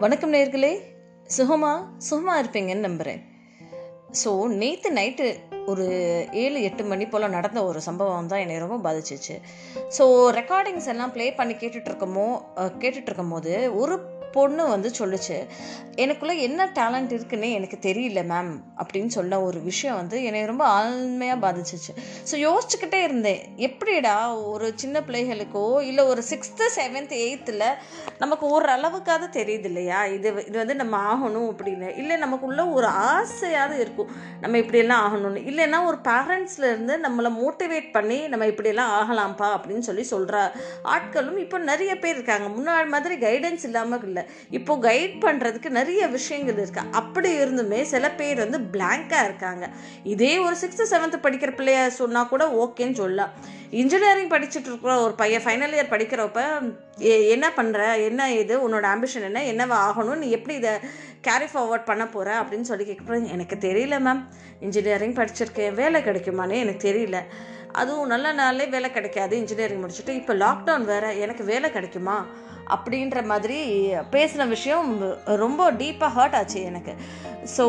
வணக்கம் நேர்களே. சுகமா? சுகமா இருப்பீங்கன்னு நம்புகிறேன் ஸோ நேற்று நைட்டு ஒரு ஏழு எட்டு மணி போல் நடந்த ஒரு சம்பவம் தான் என்னை ரொம்ப பாதிச்சிச்சு. ஸோ ரெக்கார்டிங்ஸ் எல்லாம் ப்ளே பண்ணி கேட்டுட்ருக்கமோ இருக்கமோ போது ஒரு பொண்ணு வந்து சொல்லுச்சு எனக்குள்ளே என்ன டேலண்ட் இருக்குன்னே எனக்கு தெரியல மேம் அப்படின்னு சொன்ன ஒரு விஷயம் வந்து என்னை ரொம்ப ஆழ்மையாக பாதிச்சிச்சு. ஸோ யோசிச்சுக்கிட்டே இருந்தேன் எப்படிடா ஒரு சின்ன பிள்ளைகளுக்கோ இல்லை ஒரு சிக்ஸ்த்து செவன்த் எயித்தில் நமக்கு ஓரளவுக்காவது தெரியுது இல்லையா? இது இது வந்து நம்ம ஆகணும் அப்படின்னு. இல்லை நமக்குள்ள ஒரு ஆசையாவது இருக்கும் நம்ம இப்படியெல்லாம் ஆகணும்னு. இல்லைன்னா ஒரு பேரண்ட்ஸ்லேருந்து நம்மளை மோட்டிவேட் பண்ணி நம்ம இப்படியெல்லாம் ஆகலாம்ப்பா அப்படின்னு சொல்லி சொல்கிற ஆட்களும் இப்போ நிறைய பேர் இருக்காங்க. முன்னாடி மாதிரி கைடன்ஸ் இல்லாமல் இல்லை. இப்போ கைட் பண்ணுறதுக்கு நிறைய விஷயங்கள் இருக்கு. அப்படி இருந்துமே சில பேர் வந்து பிளாங்காக இருக்காங்க. இதே ஒரு சிக்ஸ்த்து செவன்த்து படிக்கிற பிள்ளைய சொன்னால் கூட ஓகேன்னு சொல்லலாம். இன்ஜினியரிங் படிச்சுட்டு இருக்கிற ஒரு பையன் ஃபைனல் இயர் படிக்கிறப்ப என்ன பண்ணுற என்ன இது? உன்னோட ஆம்பிஷன் என்ன? என்னவா ஆகணும்? நீ எப்படி இதை கேரி ஃபார்வர்ட் பண்ண போகிற அப்படின்னு சொல்லி கேட்குறேன் எனக்கு தெரியல மேம் இன்ஜினியரிங் படிச்சிருக்கேன். வேலை கிடைக்குமானே எனக்கு தெரியல. அதுவும் நல்ல நாளே வேலை கிடைக்காது இன்ஜினியரிங் முடிச்சுட்டு இப்போ லாக்டவுன் வேறு எனக்கு வேலை கிடைக்குமா? அப்படின்ற மாதிரி பேசின விஷயம் ரொம்ப டீப்பாக ஹர்ட் ஆச்சு எனக்கு. ஸோ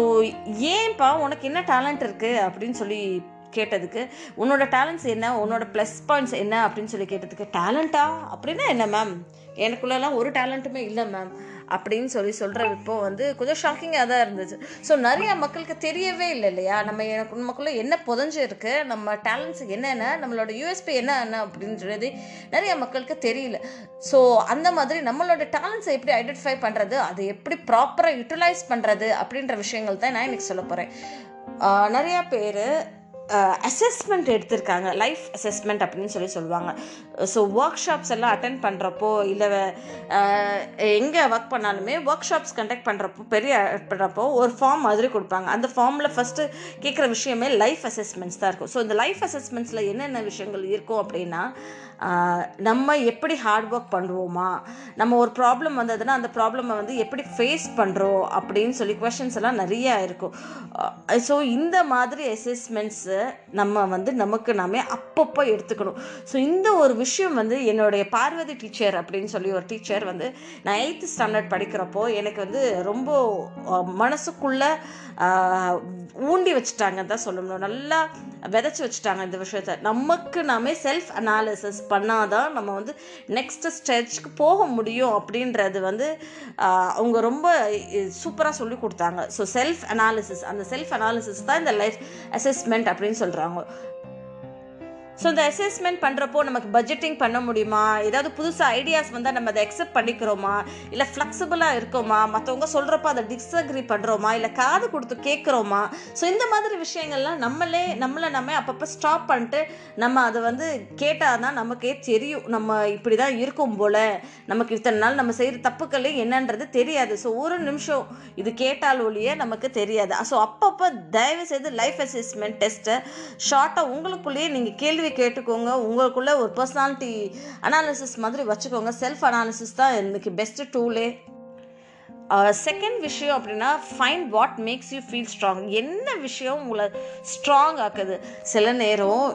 ஏன்ப்பா உனக்கு என்ன டேலண்ட் இருக்குது அப்படின்னு சொல்லி கேட்டதுக்கு உன்னோட டேலண்ட்ஸ் என்ன? உன்னோட ப்ளஸ் பாயிண்ட்ஸ் என்ன? அப்படின்னு சொல்லி கேட்டதுக்கு டேலண்ட்டா அப்படின்னா என்ன மேம் எனக்குள்ளெல்லாம் ஒரு டேலண்ட்டுமே இல்லை மேம் அப்படின்னு சொல்லி சொல்கிற இப்போ வந்து கொஞ்சம் ஷாக்கிங்காக தான் இருந்துச்சு. ஸோ நிறைய மக்களுக்கு தெரியவே இல்லை இல்லையா? நம்ம எனக்கு நமக்குள்ளே என்ன புதஞ்சிருக்கு? நம்ம டேலண்ட்ஸ் என்னென்ன? நம்மளோட யூஎஸ்பி என்ன என்ன அப்படின்றது நிறைய மக்களுக்கு தெரியல. ஸோ அந்த மாதிரி நம்மளோட டேலண்ட்ஸை எப்படி ஐடென்டிஃபை பண்ணுறது அதை எப்படி ப்ராப்பராக யூட்டிலைஸ் பண்ணுறது அப்படின்ற விஷயங்கள் தான் நான் இன்னைக்கு சொல்ல போகிறேன் நிறையா பேர் Uh, அசஸ்மெண்ட் எடுத்திருக்காங்க. லைஃப் அசஸ்மெண்ட் அப்படின்னு சொல்லி சொல்லுவாங்க. ஸோ ஒர்க் ஷாப்ஸ் எல்லாம் அட்டன் பண்ணுறப்போ இல்லை uh, எங்கே ஒர்க் பண்ணாலுமே ஒர்க் ஷாப்ஸ் கண்டக்ட் பண்ணுறப்போ பெரிய பண்ணுறப்போ ஒரு ஃபார்ம் மாதிரி கொடுப்பாங்க. அந்த ஃபார்மில் ஃபஸ்ட்டு கேட்குற விஷயமே லைஃப் அசஸ்மெண்ட்ஸ் தான் இருக்கும். ஸோ இந்த லைஃப் அசஸ்மெண்ட்ஸில் என்னென்ன விஷயங்கள் இருக்கும் அப்படின்னா uh, நம்ம எப்படி ஹார்ட் ஒர்க் பண்ணுவோமா நம்ம ஒரு ப்ராப்ளம் வந்ததுன்னா அந்த ப்ராப்ளமை வந்து எப்படி ஃபேஸ் பண்ணுறோம் அப்படின்னு சொல்லி கொஷின்ஸ் எல்லாம் நிறையா இருக்கும். ஸோ இந்த மாதிரி அசஸ்மெண்ட்ஸு நம்ம வந்து நமக்கு நாமே அப்பப்போ எடுத்துக்கணும். ஸோ இந்த ஒரு விஷயம் வந்து என்னுடைய பார்வதி டீச்சர் அப்படின்னு சொல்லி ஒரு டீச்சர் வந்து நான் எயித்து ஸ்டாண்டர்ட் படிக்கிறப்போ எனக்கு வந்து ரொம்ப மனசுக்குள்ளே ஊண்டி வச்சுட்டாங்கன்னு தான் சொல்லணும் நல்லா விதைச்சி வச்சுட்டாங்க இந்த விஷயத்த. நமக்கு நாமே செல்ஃப் அனாலிசிஸ் பண்ணாதான் நம்ம வந்து நெக்ஸ்ட் ஸ்டேஜ்க்கு போக முடியும் அப்படின்றது வந்து அவங்க ரொம்ப சூப்பராக சொல்லி கொடுத்தாங்க. ஸோ செல்ஃப் அனாலிசிஸ் அந்த செல்ஃப் அனாலிசிஸ் தான் இந்த லைஃப் அசஸ்மெண்ட் அப்படின்னு சொல்கிறாங்க ஸோ இந்த அசஸ்மெண்ட் பண்ணுறப்போ நமக்கு பட்ஜெட்டிங் பண்ண முடியுமா? ஏதாவது புதுசாக ஐடியாஸ் வந்தால் நம்ம அதை அக்செப்ட் பண்ணிக்கிறோமா? இல்லை ஃப்ளெக்சிபிளாக இருக்கோமா? மற்றவங்க சொல்கிறப்ப அதை டிஸ்அக்ரி பண்ணுறோமா இல்லை காது கொடுத்து கேட்குறோமா ஸோ இந்த மாதிரி விஷயங்கள்லாம் நம்மளே நம்மளை நம்ம அப்பப்போ ஸ்டாப் பண்ணிட்டு நம்ம அதை வந்து கேட்டால் தான் நமக்கே தெரியும். நம்ம இப்படி தான் இருக்கும் போல். நமக்கு இத்தனை நாள் நம்ம செய்கிற தப்புக்களே என்னன்றது தெரியாது. ஸோ ஒரு நிமிஷம் இது கேட்டால் ஒழிய நமக்கு தெரியாது. ஸோ அப்பப்போ தயவு செய்து லைஃப் அசஸ்மெண்ட் டெஸ்ட்டை ஷார்ட்டாக உங்களுக்குள்ளேயே நீங்கள் கேள்வி கேட்டுக்கோங்க. உங்களுக்குள்ள ஒரு பர்சனாலிட்டி அனாலிசிஸ் மாதிரி வச்சுக்கோங்க. செல்ஃப் அனாலிசிஸ் தான் இன்னைக்கு பெஸ்ட்டு டூலே செகண்ட் விஷயம் அப்படின்னா find what makes you feel strong என்ன விஷயம் உங்களை ஸ்ட்ராங் ஆக்குது? சில நேரம்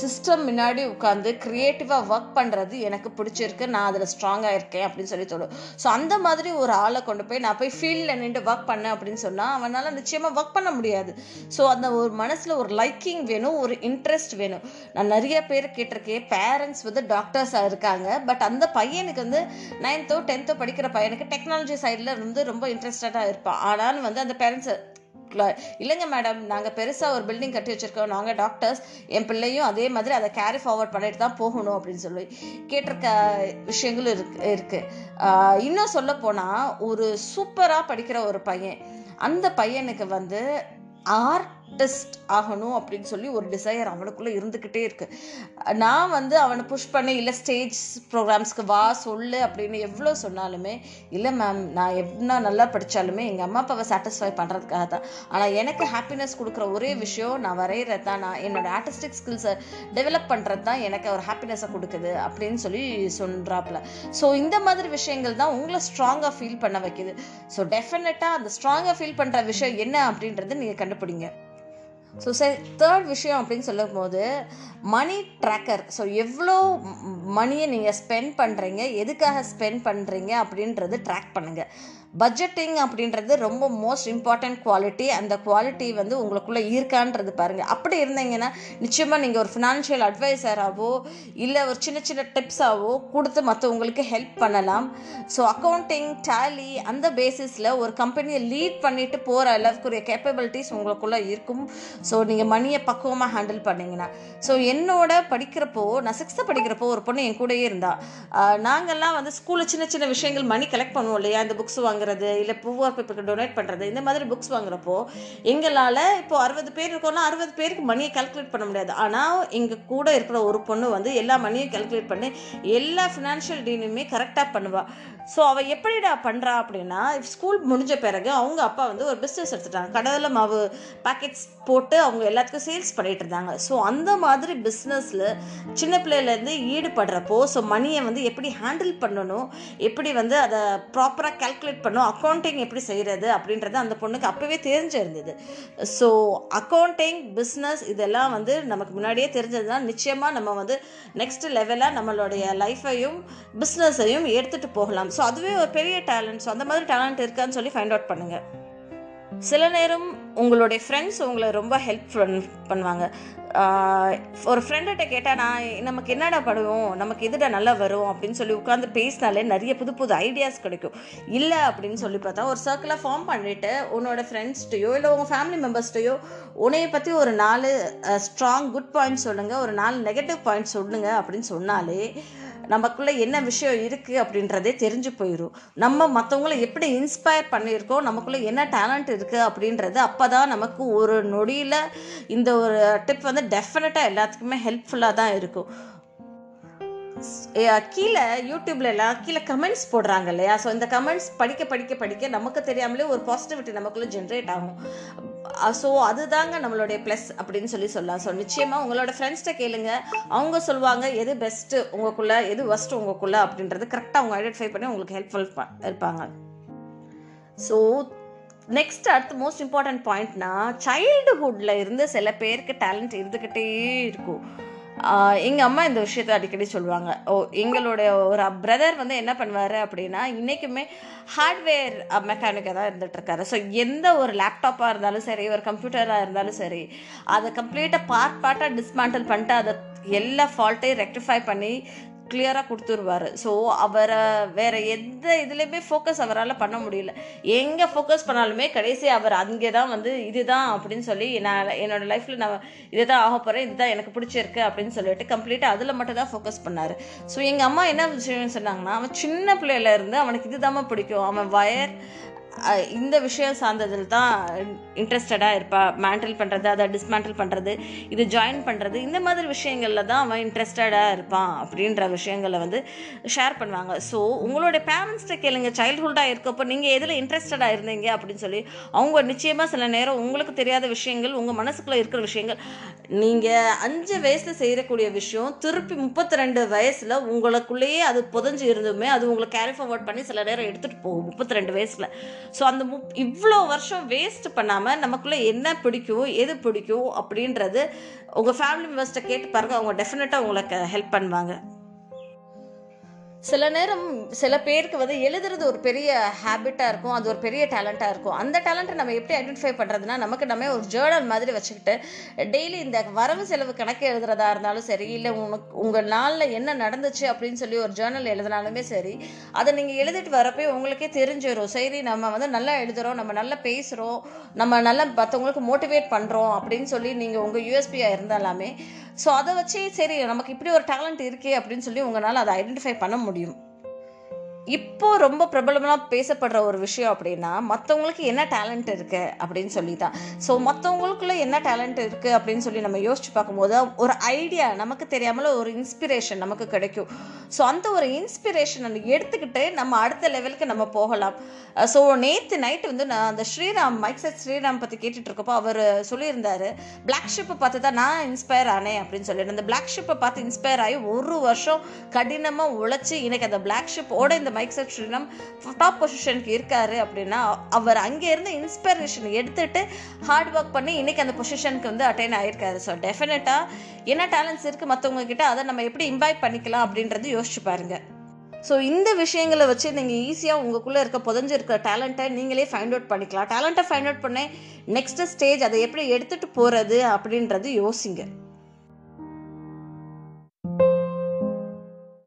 சிஸ்டம் முன்னாடி உட்காந்து க்ரியேட்டிவாக ஒர்க் பண்ணுறது எனக்கு பிடிச்சிருக்கு நான் அதில் ஸ்ட்ராங்காக இருக்கேன் அப்படின்னு சொல்லி தோணும். ஸோ அந்த மாதிரி ஒரு ஆளை கொண்டு போய் நான் போய் ஃபீல்டில் நின்று ஒர்க் பண்ணேன் அப்படின்னு சொன்னால் அவனால் நிச்சயமாக ஒர்க் பண்ண முடியாது. ஸோ அந்த ஒரு மனசில் ஒரு லைக்கிங் வேணும் ஒரு இன்ட்ரெஸ்ட் வேணும். நான் நிறைய பேர் கேட்டிருக்கேன் பேரண்ட்ஸ் வந்து டாக்டர்ஸாக இருக்காங்க. பட் அந்த பையனுக்கு வந்து நைன்த்தோ டென்த்தோ படிக்கிற பையனுக்கு டெக் டெக்னாலஜி சைடில் வந்து ரொம்ப இன்ட்ரெஸ்டடாக இருப்பான் ஆனாலும் வந்து அந்த பேரண்ட்ஸ் இல்லைங்க மேடம் நாங்கள் பெருசாக ஒரு பில்டிங் கட்டி வச்சுருக்கோம். நாங்கள் டாக்டர்ஸ் என் பிள்ளையும் அதே மாதிரி அதை கேரி ஃபார்வர்ட் பண்ணிட்டு தான் போகணும் அப்படின்னு சொல்லி கேட்டிருக்க விஷயங்களும் இருக்கு இருக்குது இன்னும் சொல்ல போனால் ஒரு சூப்பராக படிக்கிற ஒரு பையன். அந்த பையனுக்கு வந்து ஆர்ட் ஆர்டிஸ்ட் ஆகணும் அப்படின்னு சொல்லி ஒரு டிசையர் அவனுக்குள்ளே இருந்துக்கிட்டே இருக்குது நான் வந்து அவனை புஷ் பண்ணி இல்லை ஸ்டேஜ் ப்ரோக்ராம்ஸ்க்கு வா சொல்லு அப்படின்னு எவ்வளோ சொன்னாலுமே இல்லை மேம் நான் எவ்வளோ நல்லா படித்தாலுமே எங்கள் அம்மா அப்பாவை சாட்டிஸ்ஃபை பண்ணுறதுக்காக தான். ஆனால் எனக்கு ஹாப்பினஸ் கொடுக்குற ஒரே விஷயம் நான் வரைகிறது தான் நான் என்னோடய ஆர்டிஸ்டிக் ஸ்கில்ஸை டெவலப் பண்ணுறது தான் எனக்கு ஒரு ஹாப்பினஸை கொடுக்குது அப்படின்னு சொல்லி சொல்கிறாப்புல ஸோ இந்த மாதிரி விஷயங்கள் தான் உங்களை ஸ்ட்ராங்காக ஃபீல் பண்ண வைக்கிது. ஸோ டெஃபினட்டாக அந்த ஸ்ட்ராங்காக ஃபீல் பண்ணுற விஷயம் என்ன அப்படின்றது நீங்கள் கண்டுபிடிங்க. ஸோ சரி தேர்ட் விஷயம் அப்படின்னு சொல்லும் போது மணி ட்ராக்கர் ஸோ எவ்வளோ மணியை நீங்கள் ஸ்பெண்ட் பண்ணுறீங்க எதுக்காக ஸ்பெண்ட் பண்ணுறீங்க அப்படின்றது ட்ராக் பண்ணுங்கள் பட்ஜெட்டிங் அப்படின்றது ரொம்ப மோஸ்ட் இம்பார்ட்டண்ட் குவாலிட்டி அந்த குவாலிட்டி வந்து உங்களுக்குள்ளே இருக்கான்றது பாருங்கள் அப்படி இருந்தீங்கன்னா நிச்சயமாக நீங்கள் ஒரு ஃபினான்ஷியல் அட்வைசராகவோ இல்லை ஒரு சின்ன சின்ன டிப்ஸாகவோ கொடுத்து மற்றவங்களுக்கு ஹெல்ப் பண்ணலாம். ஸோ அக்கௌண்டிங் டேலி அந்த பேசிஸில் ஒரு கம்பெனியை லீட் பண்ணிட்டு போகிற அளவுக்குரிய கேப்பபிலிட்டிஸ் உங்களுக்குள்ளே இருக்கும். ஸோ நீங்கள் மணியை பக்குவமாக ஹேண்டில் பண்ணிங்கன்னா. ஸோ என்னோட படிக்கிறப்போ நான் சிக்ஸ்த்து படிக்கிறப்போ ஒரு பொண்ணு என் கூடயே இருந்தா. நாங்கள்லாம் வந்து ஸ்கூலில் சின்ன சின்ன விஷயங்கள் மணி கலெக்ட் பண்ணுவோம் இல்லையா? இந்த புக்ஸ் வாங்குறது இல்லை பூவார் பேப்பருக்கு டொனேட் பண்ணுறது இந்த மாதிரி புக்ஸ் வாங்குறப்போ எங்களால் இப்போ அறுபது பேர் இருக்கோம்னா அறுபது பேருக்கு மணியை கால்குலேட் பண்ண முடியாது. ஆனால் எங்கள் கூட இருக்கிற ஒரு பொண்ணு வந்து எல்லா மணியும் கால்குலேட் பண்ணி எல்லா ஃபினான்ஷியல் டீனுமே கரெக்டாக பண்ணுவாள் ஸோ அவள் எப்படிடா பண்ணுறா அப்படின்னா ஸ்கூல் முடிஞ்ச பிறகு அவங்க அப்பா வந்து ஒரு பிஸ்னஸ் எடுத்துட்டாங்க. கடலை மாவு பாக்கெட்ஸ் போட்டு அவங்க எல்லாத்துக்கும் சேல்ஸ் பண்ணிட்டு இருந்தாங்க. ஸோ அந்த மாதிரி பிஸ்னஸில் சின்ன பிள்ளையிலேருந்து ஈடுபடுறப்போ ஸோ மணியை வந்து எப்படி ஹேண்டில் பண்ணணும் எப்படி வந்து அதை ப்ராப்பராக கால்குலேட் பண்ணணும் அக்கௌண்டிங் எப்படி செய்கிறது அப்படின்றது அந்த பொண்ணுக்கு அப்போவே தெரிஞ்சிருந்தது. ஸோ அக்கௌண்டிங் பிஸ்னஸ் இதெல்லாம் வந்து நமக்கு முன்னாடியே தெரிஞ்சதுன்னா நிச்சயமாக நம்ம வந்து நெக்ஸ்ட் லெவலாக நம்மளுடைய லைஃப்பையும் பிஸ்னஸையும் எடுத்துகிட்டு போகலாம். ஸோ அதுவே ஒரு பெரிய டேலண்ட் ஸோ அந்த மாதிரி டேலண்ட் இருக்கான்னு சொல்லி ஃபைண்ட் அவுட் பண்ணுங்கள் சில நேரம் உங்களுடைய ஃப்ரெண்ட்ஸ் உங்களை ரொம்ப ஹெல்ப் பண்ணுவாங்க. ஒரு ஃப்ரெண்டுகிட்ட கேட்டால் நான் நமக்கு என்னடா படுவோம்? நமக்கு எதுடா நல்லா வரும்? அப்படின்னு சொல்லி உட்காந்து பேசினாலே நிறைய புது புது ஐடியாஸ் கிடைக்கும். இல்லை அப்படின்னு சொல்லி பார்த்தா ஒரு சர்க்கிளை ஃபார்ம் பண்ணிவிட்டு உன்னோட ஃப்ரெண்ட்ஸ்ட்டையோ இல்லை உங்கள் ஃபேமிலி மெம்பர்ஸ்ட்டையோ உன்னைய பற்றி ஒரு நாலு ஸ்ட்ராங் குட் பாயிண்ட் சொல்லுங்கள் ஒரு நாலு நெகட்டிவ் பாயிண்ட் சொல்லுங்கள் அப்படின்னு சொன்னாலே நமக்குள்ளே என்ன விஷயம் இருக்குது அப்படின்றதே தெரிஞ்சு போயிடும் நம்ம மற்றவங்கள எப்படி இன்ஸ்பயர் பண்ணியிருக்கோம் நமக்குள்ளே என்ன டேலண்ட் இருக்குது அப்படின்றது அப்போ தான் நமக்கு ஒரு நொடியில் இந்த ஒரு டிப் வந்து டெஃபினட்டாக எல்லாத்துக்குமே ஹெல்ப்ஃபுல்லாக தான் இருக்கும். கீழே யூடியூப்ல எல்லாம் கீழே கமெண்ட்ஸ் போடுறாங்க இல்லையா? ஸோ இந்த கமெண்ட்ஸ் படிக்க படிக்க படிக்க நமக்கு தெரியாமலே ஒரு பாசிட்டிவிட்டி நமக்குள்ளே ஜென்ரேட் ஆகும். ஸோ அதுதாங்க நம்மளுடைய ப்ளஸ் அப்படின்னு சொல்லி சொல்லலாம். ஸோ நிச்சயமாக உங்களோட ஃப்ரெண்ட்ஸ்கிட்ட கேளுங்க. அவங்க சொல்லுவாங்க எது பெஸ்ட்டு உங்களுக்குள்ள எது ஒஸ்ட்டு உங்களுக்குள்ள? அப்படின்றது கரெக்டாக அவங்க ஐடென்டிஃபை பண்ணி உங்களுக்கு ஹெல்ப்ஃபுல் இருப்பாங்க. ஸோ நெக்ஸ்ட் அடுத்து மோஸ்ட் இம்பார்ட்டன்ட் பாயிண்ட்னா சைல்டுஹுட்டில் இருந்து சில பேருக்கு டேலண்ட் இருந்துக்கிட்டே இருக்கும். எங்கள் அம்மா இந்த விஷயத்த அடிக்கடி சொல்லுவாங்க. ஓ எங்களுடைய ஒரு பிரதர் வந்து என்ன பண்ணுவார் அப்படின்னா இன்றைக்குமே ஹார்ட்வேர் மெக்கானிக்காக தான் இருந்துகிட்ருக்காரு ஸோ எந்த ஒரு லேப்டாப்பாக இருந்தாலும் சரி ஒரு கம்ப்யூட்டராக இருந்தாலும் சரி அதை கம்ப்ளீட்டாக பார்ட் பார்ட்டாக டிஸ்மேண்டில் பண்ணிட்டு அதை எல்லா ஃபால்ட்டையும் ரெக்டிஃபை பண்ணி கிளியராக கொடுத்துருவாரு. ஸோ அவரை வேற எந்த இதுலேயுமே ஃபோக்கஸ் அவரால் பண்ண முடியல. எங்கே ஃபோக்கஸ் பண்ணாலுமே கடைசி அவர் அங்கே தான் வந்து இதுதான் அப்படின்னு சொல்லி நான் என்னோடய லைஃப்பில் நான் இதுதான் ஆக போகிறேன் இதுதான் எனக்கு பிடிச்சிருக்கு அப்படின்னு சொல்லிட்டு கம்ப்ளீட்டாக அதில் மட்டும் தான் ஃபோக்கஸ் பண்ணார். ஸோ எங்கள் அம்மா என்ன விஷயம் சொன்னாங்கன்னா அவன் சின்ன பிள்ளையிலேருந்து அவனுக்கு இதுதாம்மா பிடிக்கும். அவன் வயர் இந்த விஷயம் சார்ந்ததில் தான் இன்ட்ரெஸ்டடாக இருப்பா. மேண்டில் பண்ணுறது அதை டிஸ்மேண்டில் பண்ணுறது இது ஜாயின் பண்ணுறது இந்த மாதிரி விஷயங்களில் தான் அவன் இன்ட்ரெஸ்டடாக இருப்பான் அப்படின்ற விஷயங்களை வந்து ஷேர் பண்ணுவாங்க. ஸோ உங்களுடைய பேரண்ட்ஸ்கிட்ட கேளுங்க. சைல்ட்ஹுட்டாக இருக்கப்போ நீங்கள் எதில் இன்ட்ரெஸ்டடாக இருந்தீங்க அப்படின்னு சொல்லி அவங்க நிச்சயமாக சில நேரம் உங்களுக்கு தெரியாத விஷயங்கள் உங்கள் மனசுக்குள்ளே இருக்கிற விஷயங்கள் நீங்கள் அஞ்சு வயசில் செய்யக்கூடிய விஷயம் திருப்பி முப்பத்தி ரெண்டு வயசில் உங்களுக்குள்ளேயே அது புதஞ்சு இருந்துமே அது உங்களை கேரி ஃபார்வர்ட் பண்ணி சில நேரம் எடுத்துகிட்டு போகும் முப்பத்தி ரெண்டு வயசில். ஸோ அந்த முப் இவ்வளோ வருஷம் வேஸ்ட் பண்ணாமல் நமக்குள்ளே என்ன பிடிக்கும் எது பிடிக்கும் அப்படின்றது உங்கள் ஃபேமிலி மெம்பர்ஸ்ட்டை கேட்டு பாருங்க. அவங்க டெஃபினட்டாக உங்களுக்கு ஹெல்ப் பண்ணுவாங்க. சில நேரம் சில பேருக்கு வந்து எழுதுறது ஒரு பெரிய ஹேபிட்டாக இருக்கும். அது ஒரு பெரிய டேலண்ட்டாக இருக்கும். அந்த டேலண்ட்டை நம்ம எப்படி ஐடென்டிஃபை பண்ணுறதுனா நமக்கு நம்ம ஒரு ஜேர்னல் மாதிரி வச்சுக்கிட்டு டெய்லி இந்த வரவு செலவு கணக்கு எழுதுறதா இருந்தாலும் சரி இல்லை உனக்கு உங்கள் நாளில் என்ன நடந்துச்சு அப்படின்னு சொல்லி ஒரு ஜேர்னல் எழுதினாலுமே சரி அதை நீங்கள் எழுதிட்டு வரப்போ உங்களுக்கே தெரிஞ்சிடும் சரி நம்ம வந்து நல்லா எழுதுகிறோம் நம்ம நல்லா பேசுகிறோம் நம்ம நல்லா மற்றவங்களுக்கு மோட்டிவேட் பண்ணுறோம் அப்படின்னு சொல்லி நீங்கள் உங்கள் யூஎஸ்பியாக இருந்தாலுமே ஸோ அதை வச்சு சரி நமக்கு இப்படி ஒரு டேலண்ட் இருக்கே அப்படின்னு சொல்லி உங்களால் அதை ஐடென்டிஃபை பண்ண முடியும். இப்போ ரொம்ப பிரபலமாக பேசப்படுற ஒரு விஷயம் அப்படின்னா மற்றவங்களுக்கு என்ன டேலண்ட் இருக்கு அப்படின்னு சொல்லி தான் ஸோ மற்றவங்களுக்குள்ள என்ன டேலண்ட் இருக்கு அப்படின்னு சொல்லி நம்ம யோசிச்சு பார்க்கும்போது ஒரு ஐடியா நமக்கு தெரியாமல் ஒரு இன்ஸ்பிரேஷன் நமக்கு கிடைக்கும். ஸோ அந்த ஒரு இன்ஸ்பிரேஷனை எடுத்துக்கிட்டு நம்ம அடுத்த லெவலுக்கு நம்ம போகலாம். ஸோ நேற்று நைட்டு வந்து நான் அந்த ஸ்ரீராம் மைக் செட் ஸ்ரீராம் பற்றி கேட்டுட்டு இருக்கப்போ அவர் சொல்லியிருந்தாரு பிளாக் ஷிப்பை பார்த்து தான் நான் இன்ஸ்பயர் ஆனேன் அப்படின்னு சொல்லிட்டு. அந்த பிளாக் ஷிப்பை பார்த்து இன்ஸ்பயர் ஆகி ஒரு வருஷம் கடினமாக உழைச்சி இன்னைக்கு அந்த பிளாக் ஷிப்போட இந்த மைக் செட் ஸ்ரீராம் டாப் பொசிஷனுக்கு இருக்காரு அப்படின்னா அவர் அங்கேருந்து இன்ஸ்பிரேஷன் எடுத்துட்டு ஹார்ட் ஒர்க் பண்ணி இன்றைக்கி அந்த பொசிஷனுக்கு வந்து அட்டைன் ஆகியிருக்காரு ஸோ டெஃபினட்டாக என்ன டேலண்ட்ஸ் இருக்குது மற்றவங்க கிட்ட அதை நம்ம எப்படி இம்பாக்ட் பண்ணிக்கலாம் அப்படின்றது யோசிச்சு பாருங்க. ஸோ இந்த விஷயங்களை வச்சு நீங்கள் ஈஸியாக உங்களுக்குள்ளே இருக்க புதஞ்சிருக்கிற டேலண்ட்டை நீங்களே ஃபைண்ட் அவுட் பண்ணிக்கலாம். டேலண்ட்டை ஃபைண்ட் அவுட் பண்ண நெக்ஸ்ட் ஸ்டேஜ் அதை எப்படி எடுத்துகிட்டு போகிறது அப்படின்றது யோசிங்க.